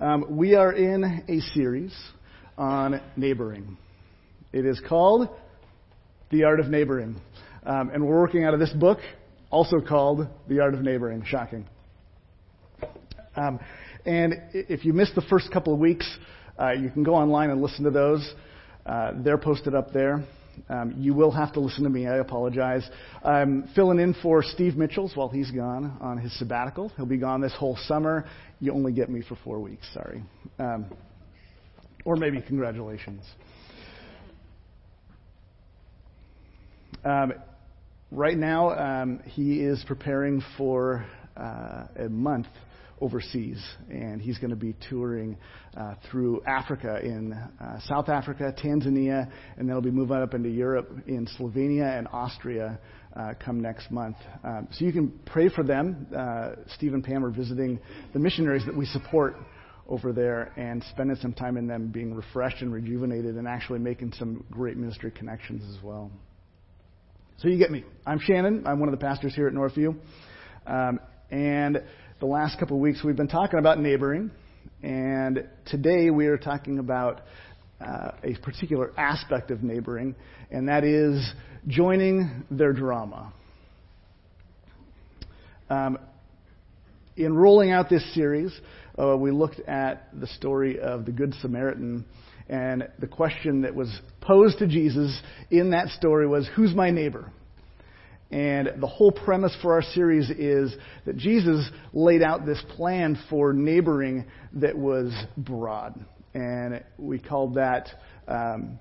Um, we are in a series on neighboring. It is called The Art of Neighboring. Um, and we're working out of this book, also called The Art of Neighboring. Shocking. Um, and if you missed the first couple of weeks, uh, you can go online and listen to those. Uh, they're posted up there. Um, you will have to listen to me. I apologize. I'm filling in for Steve Mitchells while he's gone on his sabbatical. He'll be gone this whole summer. You only get me for four weeks. Sorry. Um, or maybe congratulations. Um, right now, um, he is preparing for uh, a month overseas, and he's going to be touring uh, through Africa in uh, South Africa, Tanzania, and then he'll be moving up into Europe in Slovenia and Austria uh, come next month. Um, so you can pray for them. Uh, Steve and Pam are visiting the missionaries that we support over there and spending some time in them being refreshed and rejuvenated and actually making some great ministry connections as well. So you get me. I'm Shannon. I'm one of the pastors here at Northview. Um, and the last couple of weeks we've been talking about neighboring, and today we are talking about uh, a particular aspect of neighboring, and that is joining their drama. Um, in rolling out this series, uh, we looked at the story of the Good Samaritan, and the question that was posed to Jesus in that story was, Who's my neighbor? And the whole premise for our series is that Jesus laid out this plan for neighboring that was broad. And we called that um,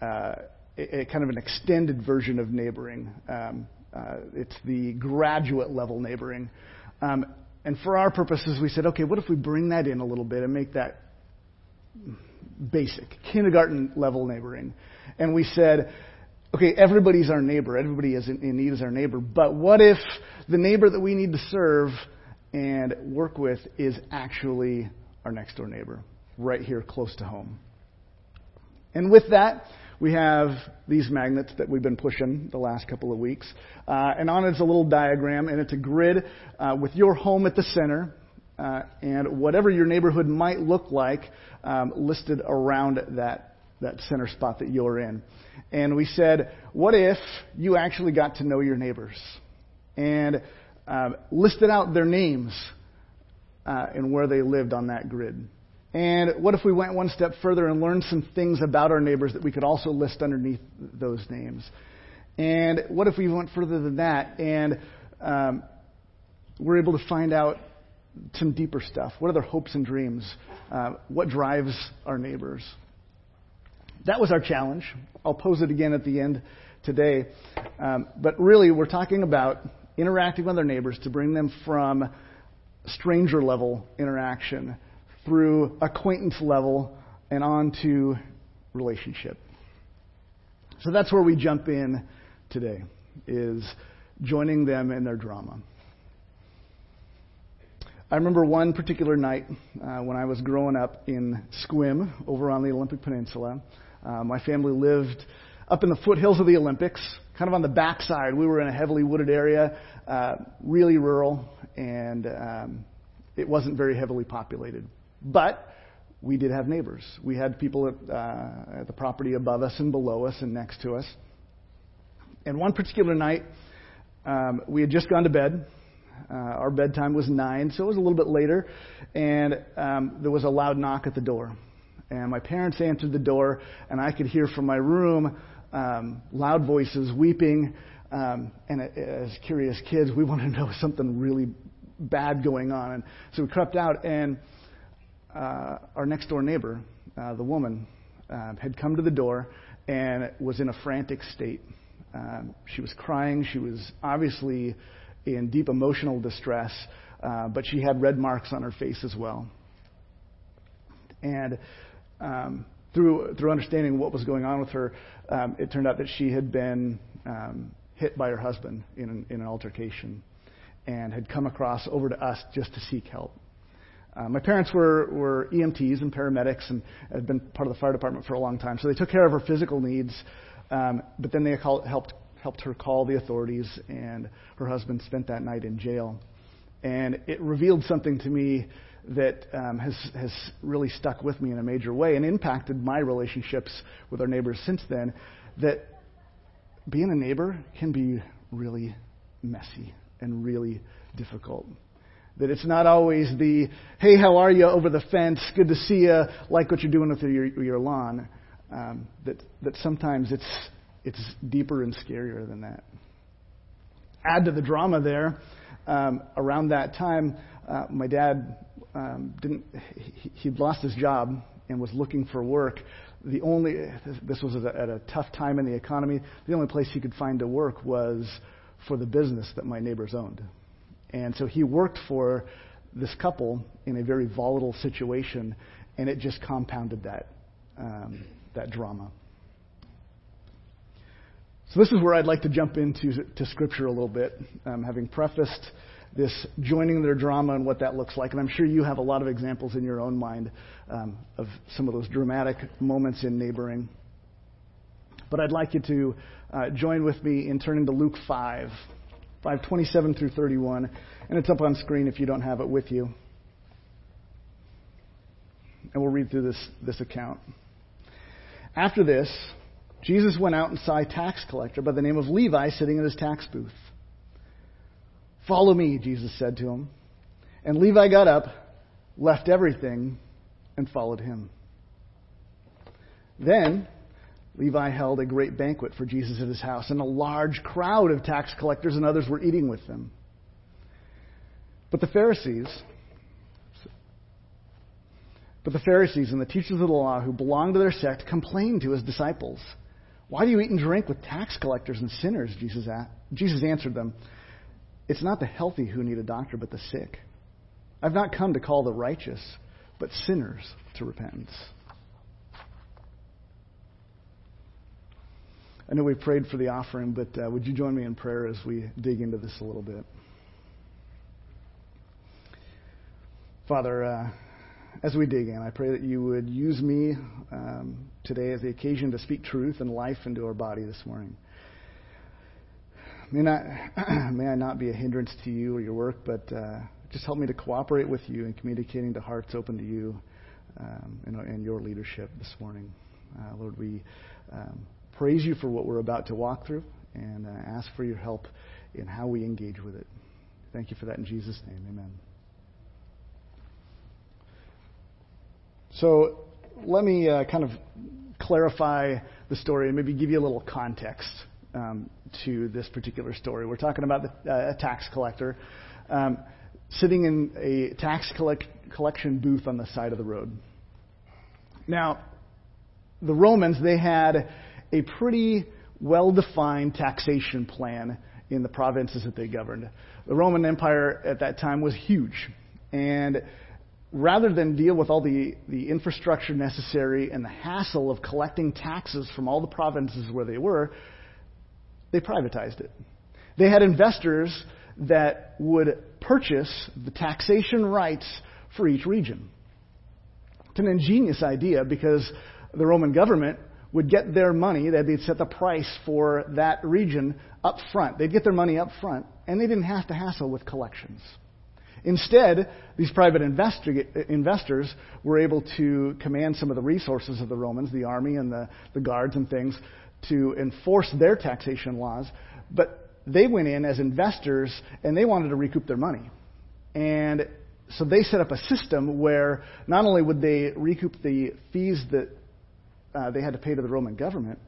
uh, a, a, kind of an extended version of neighboring. Um, uh, it's the graduate level neighboring. Um, and for our purposes, we said, okay, what if we bring that in a little bit and make that basic, kindergarten level neighboring? And we said, okay, everybody's our neighbor. Everybody is in, need is our neighbor. But what if the neighbor that we need to serve and work with is actually our next door neighbor, right here close to home? And with that, we have these magnets that we've been pushing the last couple of weeks. Uh, and on it's a little diagram, and it's a grid uh, with your home at the center. Uh, and whatever your neighborhood might look like um, listed around that, that center spot that you're in and we said, what if you actually got to know your neighbors and um, listed out their names uh, and where they lived on that grid? And what if we went one step further and learned some things about our neighbors that we could also list underneath those names? And what if we went further than that and um, we're able to find out some deeper stuff? What are their hopes and dreams? Uh, what drives our neighbors? That was our challenge. I'll pose it again at the end today. Um, but really, we're talking about interacting with our neighbors to bring them from stranger level interaction through acquaintance level and on to relationship. So that's where we jump in today, is joining them in their drama. I remember one particular night uh, when I was growing up in Sequim over on the Olympic Peninsula. Uh, my family lived up in the foothills of the Olympics, kind of on the backside. We were in a heavily wooded area, uh, really rural, and um, it wasn't very heavily populated. But we did have neighbors. We had people at, uh, at the property above us and below us and next to us. And one particular night, um, we had just gone to bed. Uh, our bedtime was nine, so it was a little bit later, and um, there was a loud knock at the door. And my parents answered the door, and I could hear from my room um, loud voices weeping. Um, and as curious kids, we wanted to know something really bad going on. And so we crept out, and uh, our next door neighbor, uh, the woman, uh, had come to the door and was in a frantic state. Um, she was crying. She was obviously in deep emotional distress, uh, but she had red marks on her face as well. And um, through through understanding what was going on with her, um, it turned out that she had been um, hit by her husband in an, in an altercation, and had come across over to us just to seek help. Uh, my parents were, were EMTs and paramedics and had been part of the fire department for a long time, so they took care of her physical needs. Um, but then they call, helped helped her call the authorities, and her husband spent that night in jail. And it revealed something to me that um, has, has really stuck with me in a major way and impacted my relationships with our neighbors since then. That being a neighbor can be really messy and really difficult. That it's not always the, hey, how are you over the fence? Good to see you. Like what you're doing with your, your lawn. Um, that, that sometimes it's, it's deeper and scarier than that. Add to the drama there, um, around that time, uh, my dad um, didn't, he, he'd lost his job and was looking for work. The only, this was at a, at a tough time in the economy, the only place he could find to work was for the business that my neighbors owned. And so he worked for this couple in a very volatile situation, and it just compounded that, um, that drama. So this is where I'd like to jump into to Scripture a little bit, um, having prefaced this joining their drama and what that looks like. And I'm sure you have a lot of examples in your own mind um, of some of those dramatic moments in neighboring. But I'd like you to uh, join with me in turning to Luke 5, 527 through 31. And it's up on screen if you don't have it with you. And we'll read through this, this account. After this, Jesus went out and saw a tax collector by the name of Levi sitting in his tax booth. Follow me, Jesus said to him. And Levi got up, left everything, and followed him. Then Levi held a great banquet for Jesus at his house, and a large crowd of tax collectors and others were eating with them. But the Pharisees, but the Pharisees and the teachers of the law who belonged to their sect complained to his disciples. Why do you eat and drink with tax collectors and sinners? Jesus, Jesus answered them. It's not the healthy who need a doctor, but the sick. I've not come to call the righteous, but sinners to repentance. I know we prayed for the offering, but uh, would you join me in prayer as we dig into this a little bit? Father, uh, as we dig in, I pray that you would use me um, today as the occasion to speak truth and life into our body this morning. May, not, may I not be a hindrance to you or your work, but uh, just help me to cooperate with you in communicating to hearts open to you um, and, and, your leadership this morning. Uh, Lord, we um, praise you for what we're about to walk through and uh, ask for your help in how we engage with it. Thank you for that in Jesus' name. Amen. So let me uh, kind of clarify the story and maybe give you a little context um, to this particular story. We're talking about the, uh, a tax collector um, sitting in a tax collect- collection booth on the side of the road. Now, the Romans, they had a pretty well defined taxation plan in the provinces that they governed. The Roman Empire at that time was huge. And rather than deal with all the, the infrastructure necessary and the hassle of collecting taxes from all the provinces where they were, they privatized it. They had investors that would purchase the taxation rights for each region. It's an ingenious idea because the Roman government would get their money, they'd set the price for that region up front. They'd get their money up front, and they didn't have to hassle with collections. Instead, these private investors were able to command some of the resources of the Romans, the army and the, the guards and things, to enforce their taxation laws, but they went in as investors and they wanted to recoup their money. And so they set up a system where not only would they recoup the fees that uh, they had to pay to the Roman government,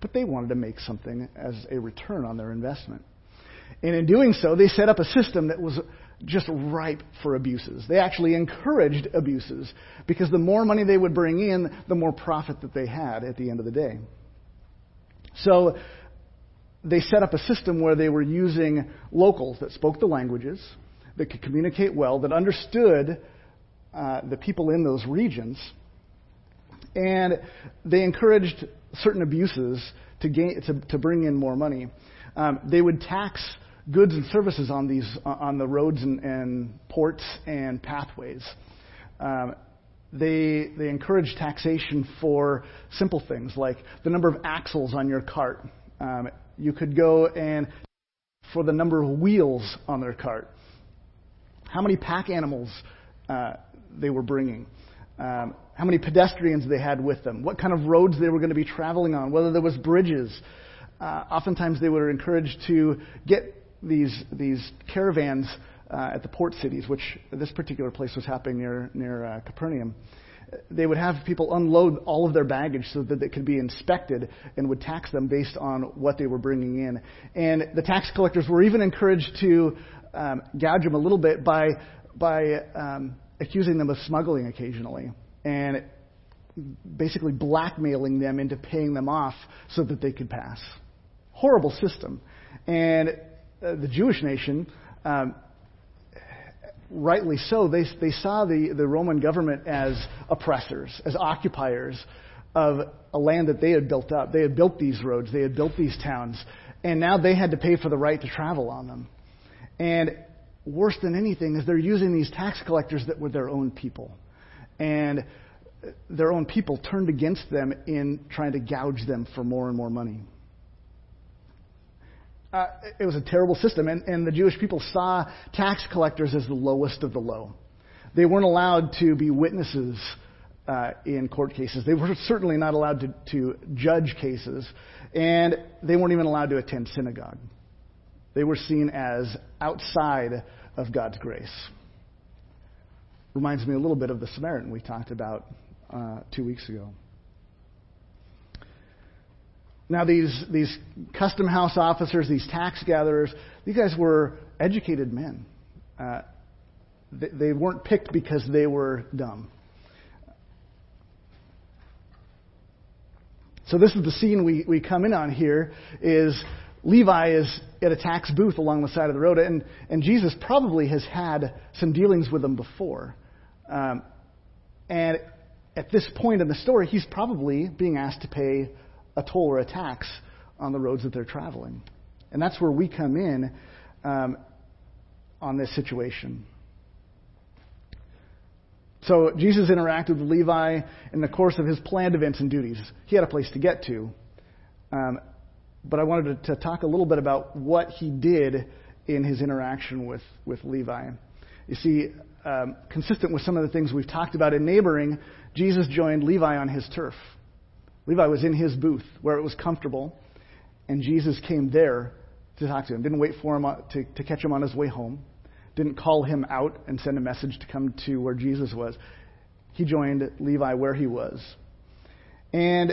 but they wanted to make something as a return on their investment. And in doing so, they set up a system that was just ripe for abuses. They actually encouraged abuses because the more money they would bring in, the more profit that they had at the end of the day. So they set up a system where they were using locals that spoke the languages, that could communicate well, that understood uh, the people in those regions, and they encouraged certain abuses to, gain, to, to bring in more money. Um, they would tax goods and services on these on the roads and, and ports and pathways. Um, they, they encourage taxation for simple things like the number of axles on your cart. Um, you could go and for the number of wheels on their cart. How many pack animals uh, they were bringing, um, how many pedestrians they had with them, what kind of roads they were going to be traveling on, whether there was bridges. Uh, oftentimes, they were encouraged to get these these caravans uh, at the port cities, which this particular place was happening near near uh, Capernaum. They would have people unload all of their baggage so that it could be inspected and would tax them based on what they were bringing in. And the tax collectors were even encouraged to um, gouge them a little bit by by um, accusing them of smuggling occasionally and basically blackmailing them into paying them off so that they could pass. Horrible system. And uh, the Jewish nation, um, rightly so, they, they saw the, the Roman government as oppressors, as occupiers of a land that they had built up. They had built these roads, they had built these towns, and now they had to pay for the right to travel on them. And worse than anything is they're using these tax collectors that were their own people. And their own people turned against them in trying to gouge them for more and more money. Uh, it was a terrible system, and, and the Jewish people saw tax collectors as the lowest of the low. They weren't allowed to be witnesses uh, in court cases. They were certainly not allowed to, to judge cases, and they weren't even allowed to attend synagogue. They were seen as outside of God's grace. Reminds me a little bit of the Samaritan we talked about uh, two weeks ago. Now, these, these custom house officers, these tax gatherers, these guys were educated men. Uh, they, they weren't picked because they were dumb. So this is the scene we, we come in on here is Levi is at a tax booth along the side of the road, and, and Jesus probably has had some dealings with him before. Um, and at this point in the story, he's probably being asked to pay a toll or a tax on the roads that they're traveling. And that's where we come in um, on this situation. So Jesus interacted with Levi in the course of his planned events and duties. He had a place to get to. Um, but I wanted to, to, talk a little bit about what he did in his interaction with, with Levi. You see, um, consistent with some of the things we've talked about in neighboring, Jesus joined Levi on his turf. Levi was in his booth where it was comfortable, and Jesus came there to talk to him. Didn't wait for him uh, to, to catch him on his way home. Didn't call him out and send a message to come to where Jesus was. He joined Levi where he was. And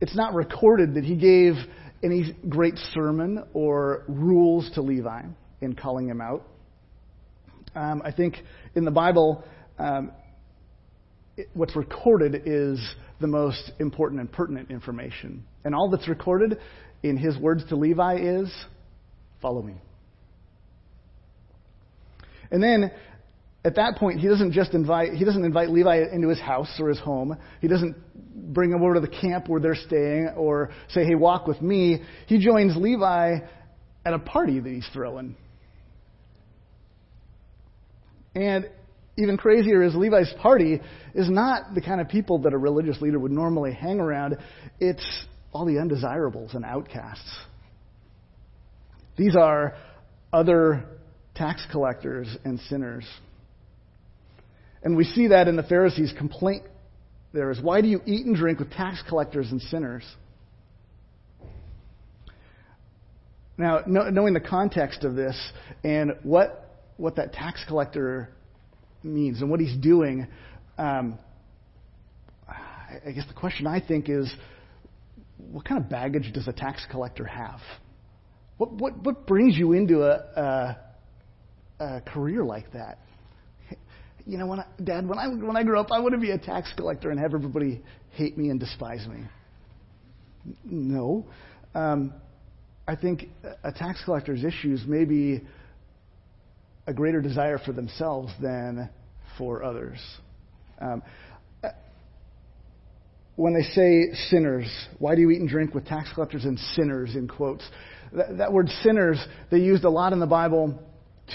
it's not recorded that he gave any great sermon or rules to Levi in calling him out. Um, I think in the Bible, um, it, what's recorded is the most important and pertinent information. And all that's recorded in his words to Levi is follow me. And then at that point, he doesn't just invite, he doesn't invite Levi into his house or his home. He doesn't bring him over to the camp where they're staying or say, hey, walk with me. He joins Levi at a party that he's throwing. And even crazier is Levi's party is not the kind of people that a religious leader would normally hang around. It's all the undesirables and outcasts. These are other tax collectors and sinners. And we see that in the Pharisees' complaint there is why do you eat and drink with tax collectors and sinners? Now, knowing the context of this and what, what that tax collector means and what he's doing, um, I guess the question I think is what kind of baggage does a tax collector have? What, what, what brings you into a, a, a career like that? You know, when I, Dad, when I, when I grow up, I want to be a tax collector and have everybody hate me and despise me. No. Um, I think a tax collector's issues may be a greater desire for themselves than for others. Um, when they say sinners, why do you eat and drink with tax collectors and sinners, in quotes? That, that word sinners, they used a lot in the Bible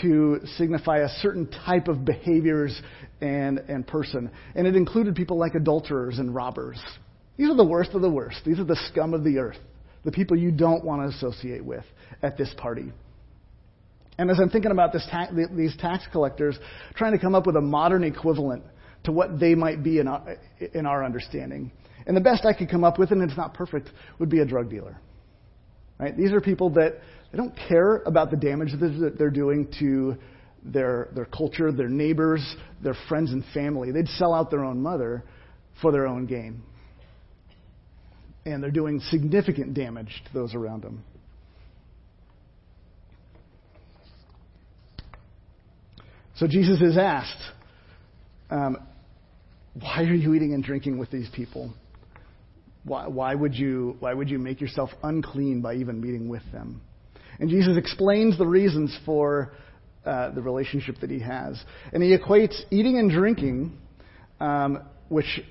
to signify a certain type of behaviors and, and person. And it included people like adulterers and robbers. These are the worst of the worst. These are the scum of the earth, the people you don't want to associate with at this party. And as I'm thinking about this ta- these tax collectors, trying to come up with a modern equivalent to what they might be in our, in our understanding. And the best I could come up with, and it's not perfect, would be a drug dealer. Right? These are people that they don't care about the damage that they're doing to their, their culture, their neighbors, their friends and family. They'd sell out their own mother for their own gain. And they're doing significant damage to those around them. So Jesus is asked, um, Why are you eating and drinking with these people? Why, why, would you, why would you make yourself unclean by even meeting with them? And Jesus explains the reasons for uh, the relationship that he has. And he equates eating and drinking, um, which,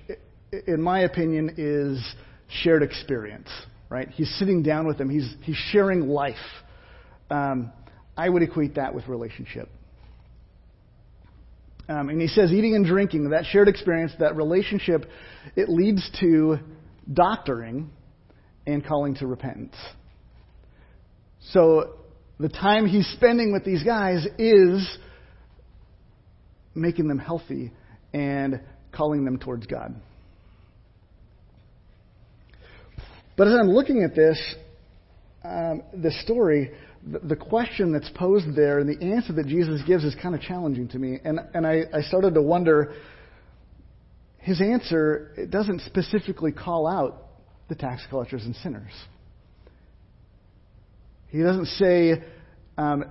in my opinion, is shared experience, right? He's sitting down with them, he's, he's sharing life. Um, I would equate that with relationship. Um, and he says eating and drinking, that shared experience, that relationship, it leads to doctoring and calling to repentance. So the time he's spending with these guys is making them healthy and calling them towards God. But as I'm looking at this, um, this story, the, question that's posed there and the answer that Jesus gives is kind of challenging to me. And, and I, I started to wonder his answer it doesn't specifically call out the tax collectors and sinners. He doesn't say, um,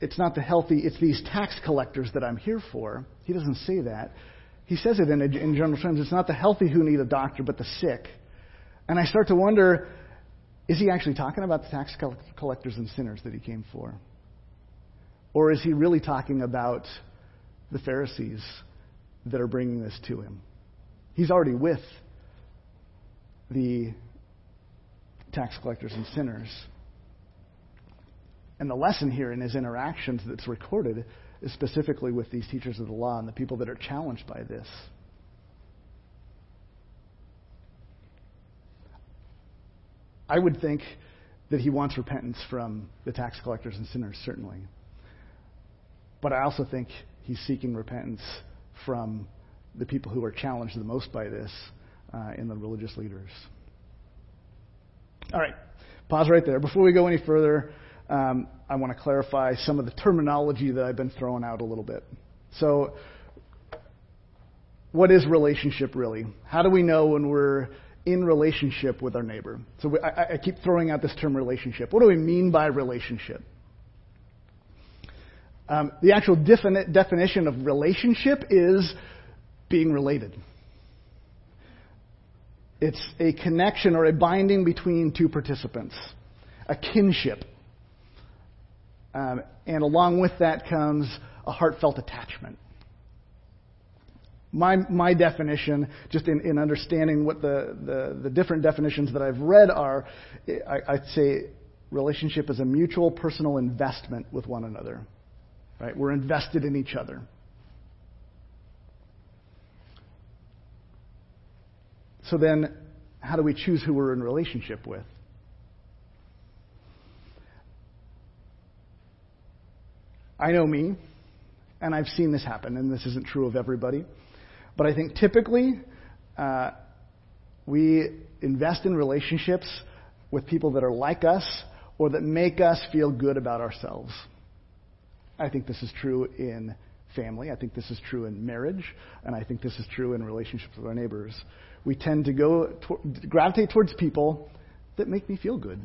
it's not the healthy, it's these tax collectors that I'm here for. He doesn't say that. He says it in, in general terms. It's not the healthy who need a doctor, but the sick. And I start to wonder is he actually talking about the tax collectors and sinners that he came for? Or is he really talking about the Pharisees that are bringing this to him? He's already with the tax collectors and sinners. And the lesson here in his interactions that's recorded is specifically with these teachers of the law and the people that are challenged by this. I would think that he wants repentance from the tax collectors and sinners, certainly. But I also think he's seeking repentance from the people who are challenged the most by this uh, in the religious leaders. All right, pause right there. Before we go any further, um, I want to clarify some of the terminology that I've been throwing out a little bit. So, what is relationship really? How do we know when we're in relationship with our neighbor? So, we, I, I keep throwing out this term relationship. What do we mean by relationship? Um, the actual defini- definition of relationship is being related. It's a connection or a binding between two participants, a kinship. Um, and along with that comes a heartfelt attachment. My, my definition, just in, in understanding what the, the, the, different definitions that I've read are, I, I'd say relationship is a mutual personal investment with one another. Right? We're invested in each other. So then, how do we choose who we're in relationship with? I know me, and I've seen this happen, and this isn't true of everybody. But I think typically uh, we invest in relationships with people that are like us or that make us feel good about ourselves. I think this is true in family. I think this is true in marriage, and I think this is true in relationships with our neighbors. We tend to go to, gravitate towards people that make me feel good.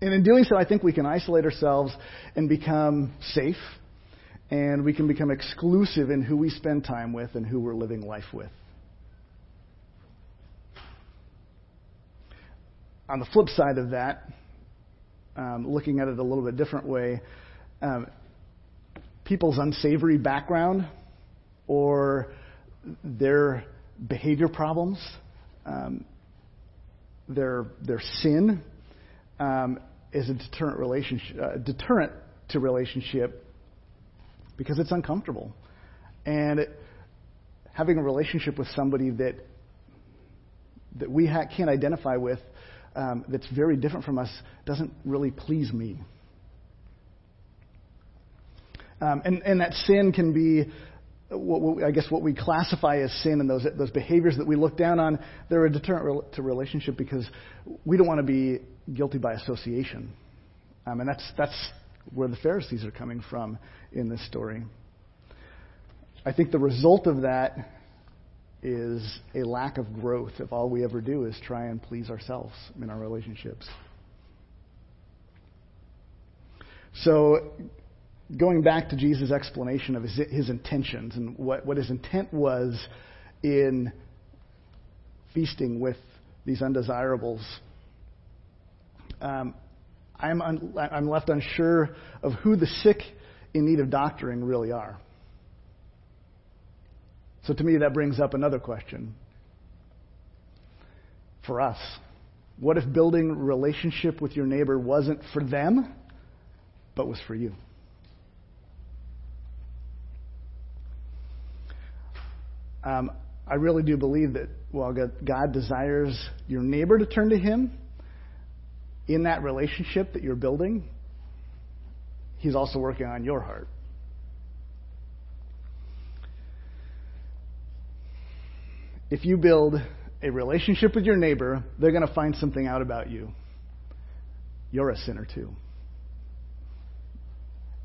And in doing so, I think we can isolate ourselves and become safe, and we can become exclusive in who we spend time with and who we're living life with. On the flip side of that, um, looking at it a little bit different way, um, people's unsavory background or their behavior problems, um, their their sin, um, is a deterrent relationship, uh, deterrent to relationship because it's uncomfortable, and it, having a relationship with somebody that that we ha- can't identify with, um, that's very different from us, doesn't really please me. Um, and, and that sin can be, what, I guess, what we classify as sin and those, those behaviors that we look down on, they're a deterrent to relationship because we don't want to be guilty by association. Um, and that's, that's where the Pharisees are coming from in this story. I think the result of that is a lack of growth if all we ever do is try and please ourselves in our relationships. So, going back to Jesus' explanation of his, his intentions and what, what his intent was in feasting with these undesirables, um, I'm, un, I'm left unsure of who the sick in need of doctoring really are. So to me, that brings up another question. For us, what if building relationship with your neighbor wasn't for them, but was for you? Um, I really do believe that while God desires your neighbor to turn to Him in that relationship that you're building, He's also working on your heart. If you build a relationship with your neighbor, they're going to find something out about you. You're a sinner too.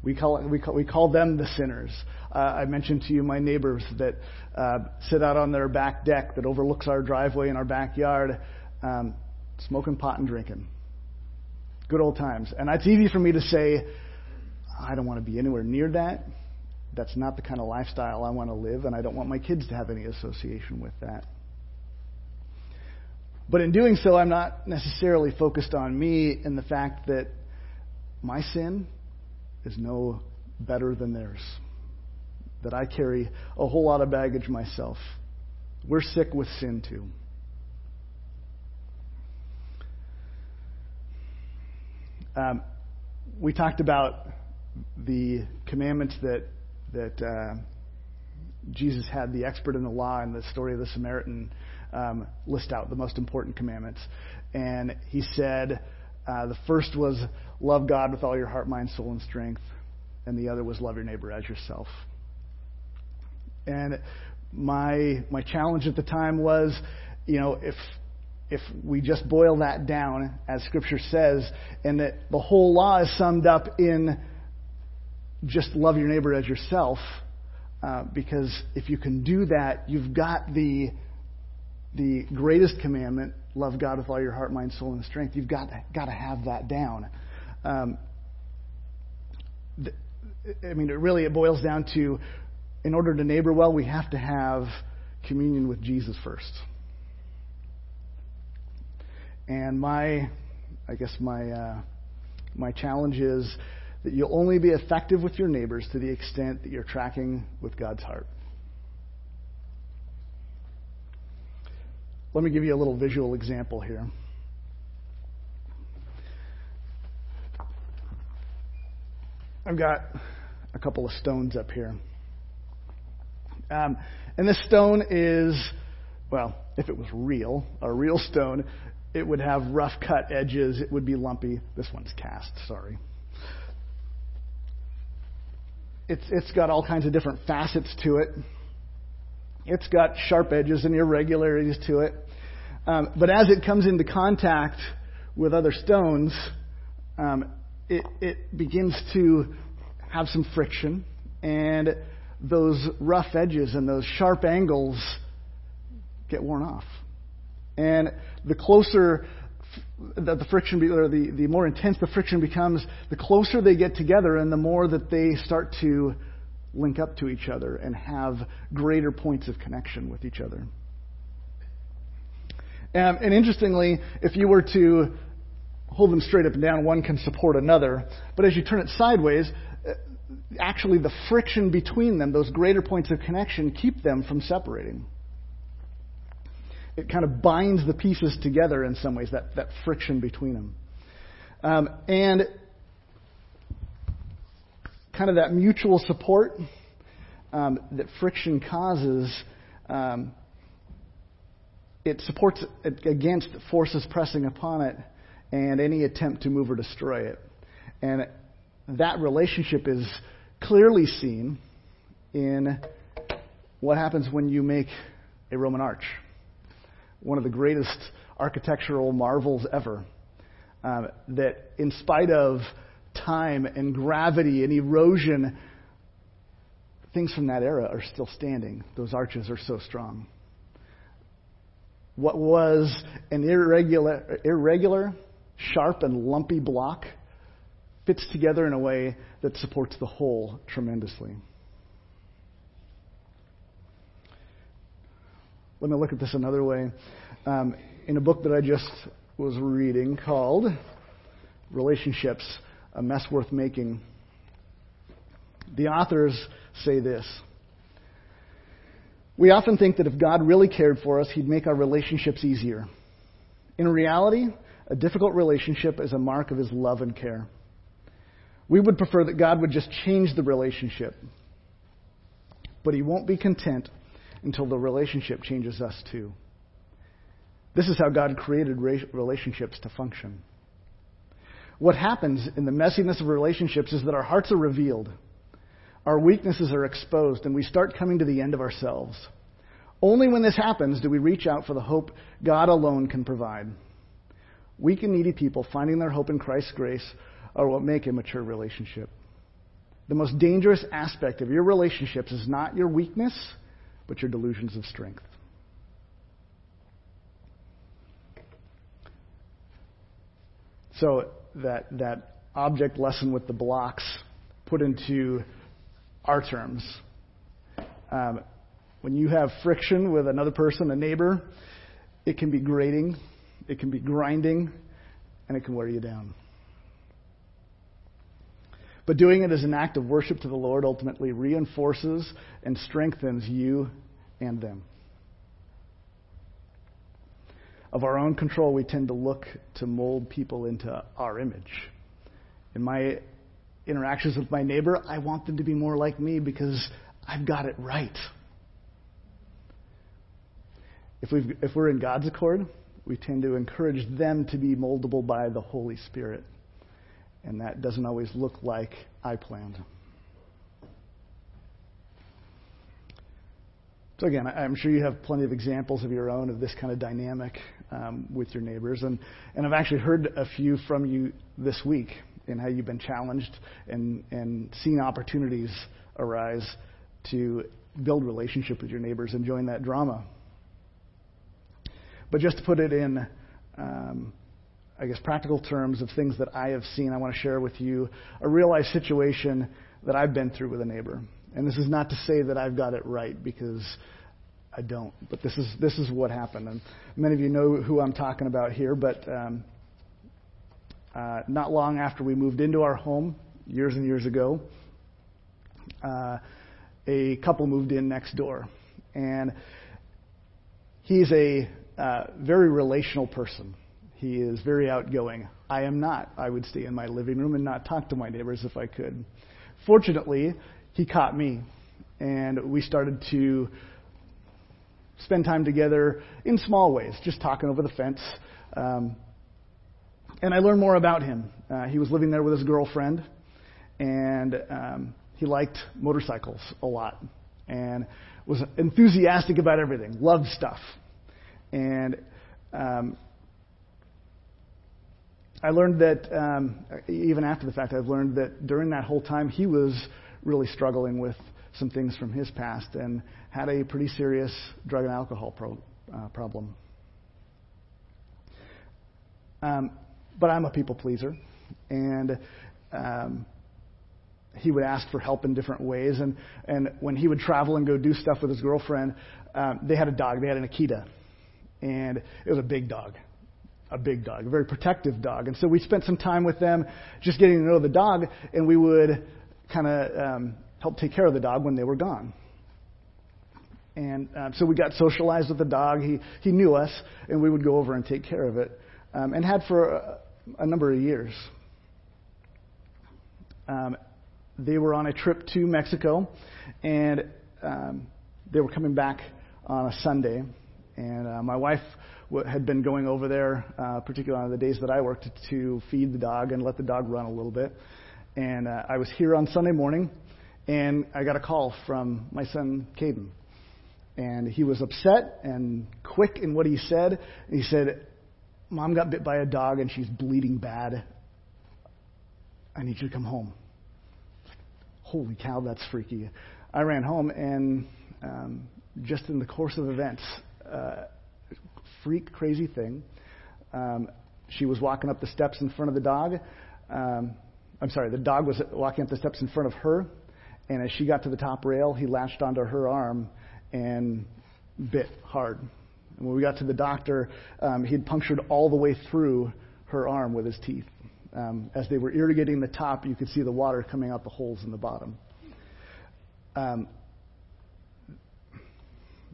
We call, we call, we call them the sinners. Uh, I mentioned to you my neighbors that uh, sit out on their back deck that overlooks our driveway in our backyard, um, smoking pot and drinking. Good old times. And it's easy for me to say, I don't want to be anywhere near that. That's not the kind of lifestyle I want to live, and I don't want my kids to have any association with that. But in doing so, I'm not necessarily focused on me and the fact that my sin is no better than theirs. That I carry a whole lot of baggage myself. We're sick with sin too. Um, we talked about the commandments that that uh, Jesus had the expert in the law and the story of the Samaritan um, list out the most important commandments, and he said uh, the first was love God with all your heart, mind, soul, and strength. And the other was love your neighbor as yourself. And my my challenge at the time was, you know, if if we just boil that down, as Scripture says, and that the whole law is summed up in just love your neighbor as yourself, uh, because if you can do that, you've got the the greatest commandment love God with all your heart, mind, soul, and strength. You've got to, got to have that down. Um, I mean, it really it boils down to, in order to neighbor well, we have to have communion with Jesus first. And my, I guess my uh, my challenge is that you'll only be effective with your neighbors to the extent that you're tracking with God's heart. Let me give you a little visual example here. I've got a couple of stones up here. Um, and this stone is, well, if it was real, a real stone, it would have rough cut edges. It would be lumpy. This one's cast, sorry. It's, it's got all kinds of different facets to it. It's got sharp edges and irregularities to it. Um, but as it comes into contact with other stones, um, it, it begins to have some friction, and those rough edges and those sharp angles get worn off. And the closer that the friction, be, or the, the more intense the friction becomes, the closer they get together and the more that they start to link up to each other and have greater points of connection with each other. And, and interestingly, if you were to hold them straight up and down, one can support another. But as you turn it sideways, uh, actually the friction between them, those greater points of connection, keep them from separating. It kind of binds the pieces together in some ways, that, that friction between them. Um, and kind of that mutual support um, that friction causes, um, it supports against forces pressing upon it and any attempt to move or destroy it. And that relationship is clearly seen in what happens when you make a Roman arch, one of the greatest architectural marvels ever. Um, that, in spite of time and gravity and erosion, things from that era are still standing. Those arches are so strong. What was an irregular, irregular, sharp, and lumpy block fits together in a way that supports the whole tremendously. Let me look at this another way. Um, in a book that I just was reading called Relationships A Mess Worth Making, the authors say this. We often think that if God really cared for us, He'd make our relationships easier. In reality, a difficult relationship is a mark of His love and care. We would prefer that God would just change the relationship. But He won't be content until the relationship changes us too. This is how God created relationships to function. What happens in the messiness of relationships is that our hearts are revealed, our weaknesses are exposed, and we start coming to the end of ourselves. Only when this happens do we reach out for the hope God alone can provide. Weak and needy people finding their hope in Christ's grace are what make a mature relationship. The most dangerous aspect of your relationships is not your weakness, but your delusions of strength. So that that object lesson with the blocks put into our terms. Um, when you have friction with another person, a neighbor, it can be grating, it can be grinding, and it can wear you down. But doing it as an act of worship to the Lord ultimately reinforces and strengthens you and them. Of our own control, we tend to look to mold people into our image. In my interactions with my neighbor, I want them to be more like me because I've got it right. If, we if we're in God's accord, we tend to encourage them to be moldable by the Holy Spirit and that doesn't always look like I planned. So again, I'm sure you have plenty of examples of your own of this kind of dynamic um, with your neighbors, and and I've actually heard a few from you this week in how you've been challenged and and seen opportunities arise to build relationship with your neighbors and join that drama. But just to put it in um, I guess, practical terms of things that I have seen, I want to share with you a real life situation that I've been through with a neighbor. And this is not to say that I've got it right because I don't. But this is this is what happened. And many of you know who I'm talking about here. But um, uh, not long after we moved into our home, years and years ago, uh, a couple moved in next door, and he's a uh, very relational person. He is very outgoing. I am not. I would stay in my living room and not talk to my neighbors if I could. Fortunately, he caught me, and we started to spend time together in small ways, just talking over the fence. Um, and I learned more about him. Uh, he was living there with his girlfriend, and um, he liked motorcycles a lot, and was enthusiastic about everything, loved stuff. And um, I learned that, um, even after the fact, I've learned that during that whole time, he was really struggling with some things from his past and had a pretty serious drug and alcohol pro- uh, problem. Um, but I'm a people pleaser, and um, he would ask for help in different ways. And, and when he would travel and go do stuff with his girlfriend, um, they had a dog. They had an Akita, and it was a big dog a big dog, a very protective dog. And so we spent some time with them just getting to know the dog, and we would kind of um, help take care of the dog when they were gone. And um, so we got socialized with the dog. He, he knew us, and we would go over and take care of it, um, and had for a, a number of years. Um, they were on a trip to Mexico, and um, they were coming back on a Sunday. And uh, my wife had been going over there, uh, particularly on the days that I worked, to feed the dog and let the dog run a little bit. And uh, I was here on Sunday morning, And I got a call from my son, Caden. And he was upset and quick in what he said. He said, Mom got bit by a dog and she's bleeding bad. I need you to come home. Holy cow, that's freaky. I ran home and um, just in the course of events, uh, freak crazy thing. Um, she was walking up the steps in front of the dog. Um, I'm sorry, the dog was walking up the steps in front of her, and as she got to the top rail, he latched onto her arm and bit hard. And when we got to the doctor, um, he had punctured all the way through her arm with his teeth. Um, as they were irrigating the top, you could see the water coming out the holes in the bottom. Um,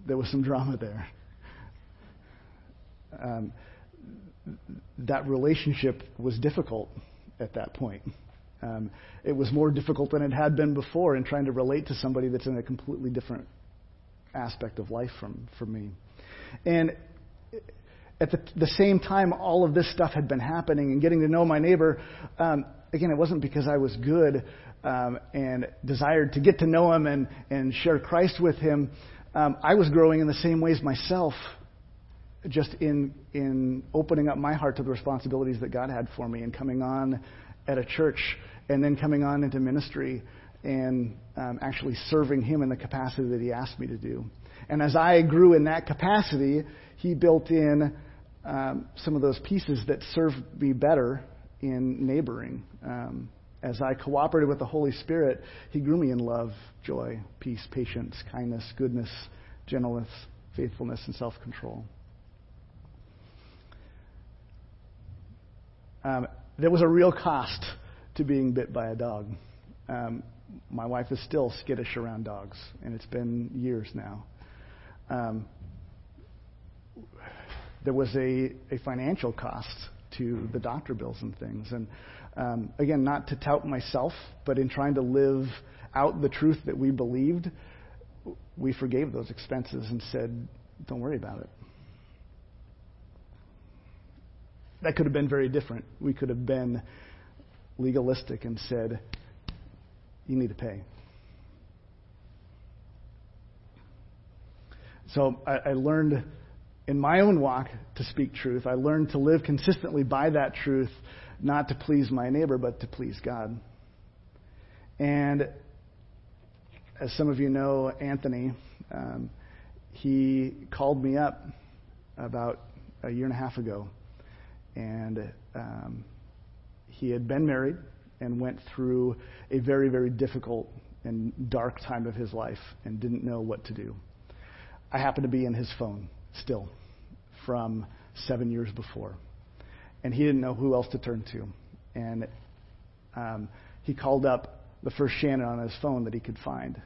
there was some drama there. Um, that relationship was difficult at that point. Um, it was more difficult than it had been before in trying to relate to somebody that's in a completely different aspect of life from, from me. And at the, the same time, all of this stuff had been happening and getting to know my neighbor, um, again, it wasn't because I was good um, and desired to get to know him and, and share Christ with him. Um, I was growing in the same ways myself, just in, in opening up my heart to the responsibilities that God had for me and coming on at a church and then coming on into ministry and um, actually serving Him in the capacity that He asked me to do. And as I grew in that capacity, He built in um, some of those pieces that served me better in neighboring. Um, as I cooperated with the Holy Spirit, He grew me in love, joy, peace, patience, kindness, goodness, gentleness, faithfulness, and self control. Um, there was a real cost to being bit by a dog. Um, my wife is still skittish around dogs, and it's been years now. Um, there was a, a financial cost to the doctor bills and things. And um, again, not to tout myself, but in trying to live out the truth that we believed, we forgave those expenses and said, don't worry about it. That could have been very different. We could have been legalistic and said, you need to pay. So I, I learned in my own walk to speak truth. I learned to live consistently by that truth, not to please my neighbor, but to please God. And as some of you know, Anthony, um, he called me up about a year and a half ago. And um, he had been married and went through a very, very difficult and dark time of his life and didn't know what to do. I happened to be in his phone still from seven years before. And he didn't know who else to turn to. And um, he called up the first Shannon on his phone that he could find.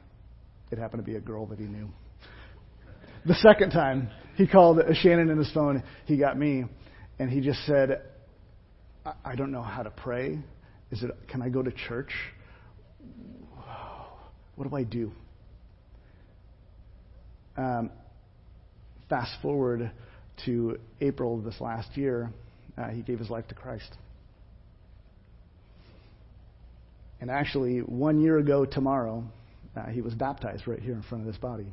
It happened to be a girl that he knew. The second time he called Shannon in his phone, he got me, and he just said, I don't know how to pray. Is it, can I go to church? What do I do? Um, fast forward to April of this last year, uh, he gave his life to Christ. And actually, one year ago tomorrow, uh, he was baptized right here in front of this body.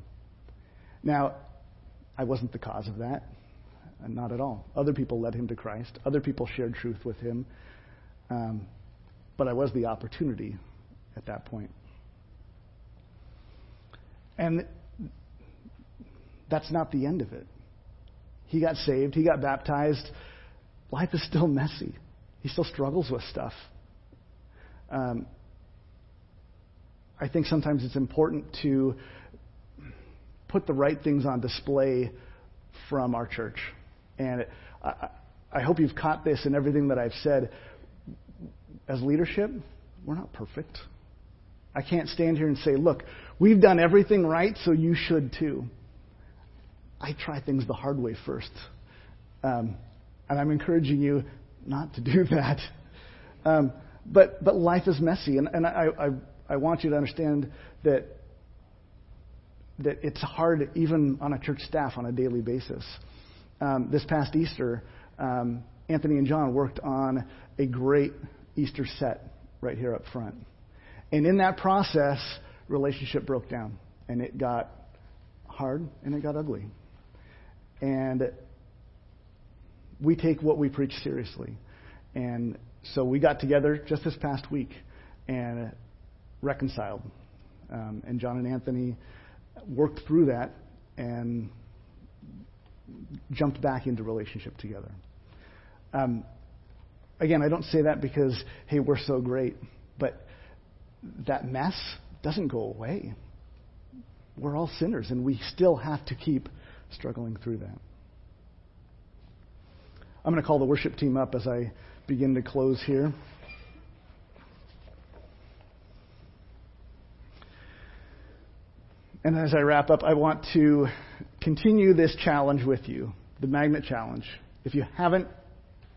Now, I wasn't the cause of that. Uh, not at all. Other people led him to Christ. Other people shared truth with him. Um, but I was the opportunity at that point. And that's not the end of it. He got saved, he got baptized. Life is still messy. He still struggles with stuff. Um, I think sometimes it's important to put the right things on display from our church. And it, I, I hope you've caught this in everything that I've said. As leadership, we're not perfect. I can't stand here and say, look, we've done everything right, so you should too. I try things the hard way first. Um, and I'm encouraging you not to do that. Um, but, but life is messy, and, and I, I, I want you to understand that, that it's hard even on a church staff on a daily basis. Um, this past Easter, um, Anthony and John worked on a great Easter set right here up front. And in that process, relationship broke down and it got hard and it got ugly. And we take what we preach seriously. And so we got together just this past week and reconciled. Um, and John and Anthony worked through that and jumped back into relationship together. Um, again, I don't say that because, hey, we're so great, but that mess doesn't go away. We're all sinners, and we still have to keep struggling through that. I'm going to call the worship team up as I begin to close here. And as I wrap up, I want to continue this challenge with you the magnet challenge. If you haven't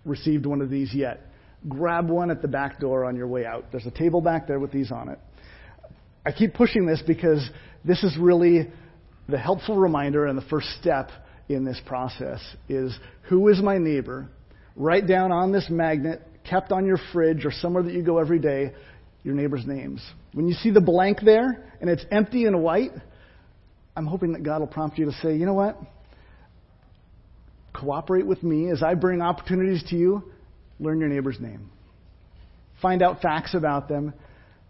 received one of these yet, grab one at the back door on your way out. There's a table back there with these on it. I keep pushing this because this is really the helpful reminder and the first step in this process is who is my neighbor? Write down on this magnet, kept on your fridge or somewhere that you go every day, your neighbor's names. When you see the blank there and it's empty and white, I'm hoping that God will prompt you to say, you know what? Cooperate with me as I bring opportunities to you. Learn your neighbor's name. Find out facts about them.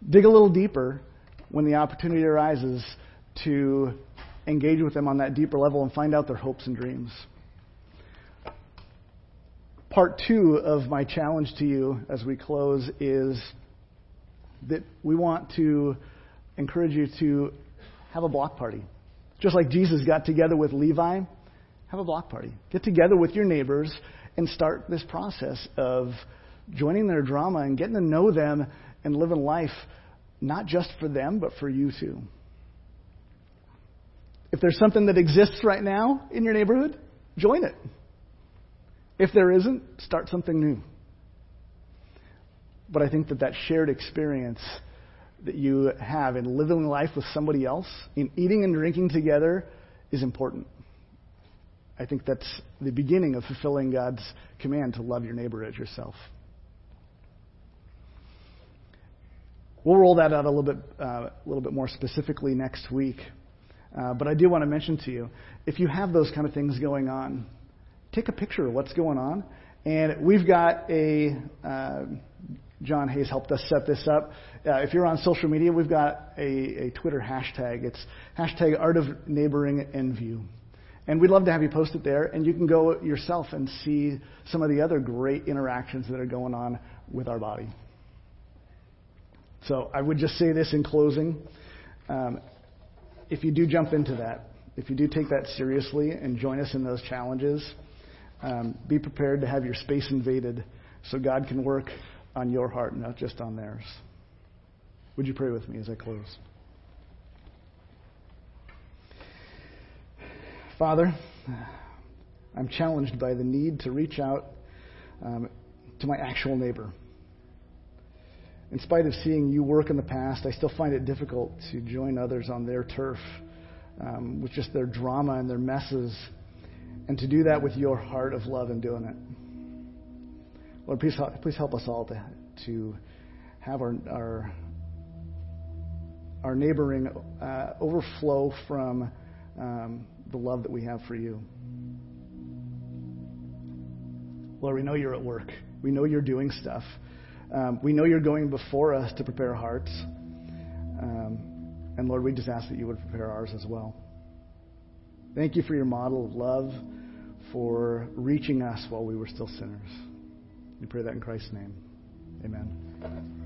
Dig a little deeper when the opportunity arises to engage with them on that deeper level and find out their hopes and dreams. Part two of my challenge to you as we close is that we want to encourage you to have a block party. Just like Jesus got together with Levi, have a block party. Get together with your neighbors and start this process of joining their drama and getting to know them and living life not just for them, but for you too. If there's something that exists right now in your neighborhood, join it. If there isn't, start something new. But I think that that shared experience that you have in living life with somebody else, in eating and drinking together, is important. I think that's the beginning of fulfilling God's command to love your neighbor as yourself. We'll roll that out a little bit, uh, a little bit more specifically next week. Uh, but I do want to mention to you, if you have those kind of things going on, take a picture of what's going on. And we've got a uh, John Hayes helped us set this up. Uh, if you're on social media, we've got a, a Twitter hashtag. It's hashtag Art of Neighboring and View. And we'd love to have you post it there, and you can go yourself and see some of the other great interactions that are going on with our body. So I would just say this in closing. Um, if you do jump into that, if you do take that seriously and join us in those challenges, um, be prepared to have your space invaded so God can work on your heart, not just on theirs. Would you pray with me as I close? Father, I'm challenged by the need to reach out um, to my actual neighbor. In spite of seeing you work in the past, I still find it difficult to join others on their turf um, with just their drama and their messes, and to do that with your heart of love in doing it. Lord, please, please help us all to, to have our, our, our neighboring uh, overflow from um, the love that we have for you. Lord, we know you're at work. We know you're doing stuff. Um, we know you're going before us to prepare hearts. Um, and Lord, we just ask that you would prepare ours as well. Thank you for your model of love, for reaching us while we were still sinners. We pray that in Christ's name. Amen.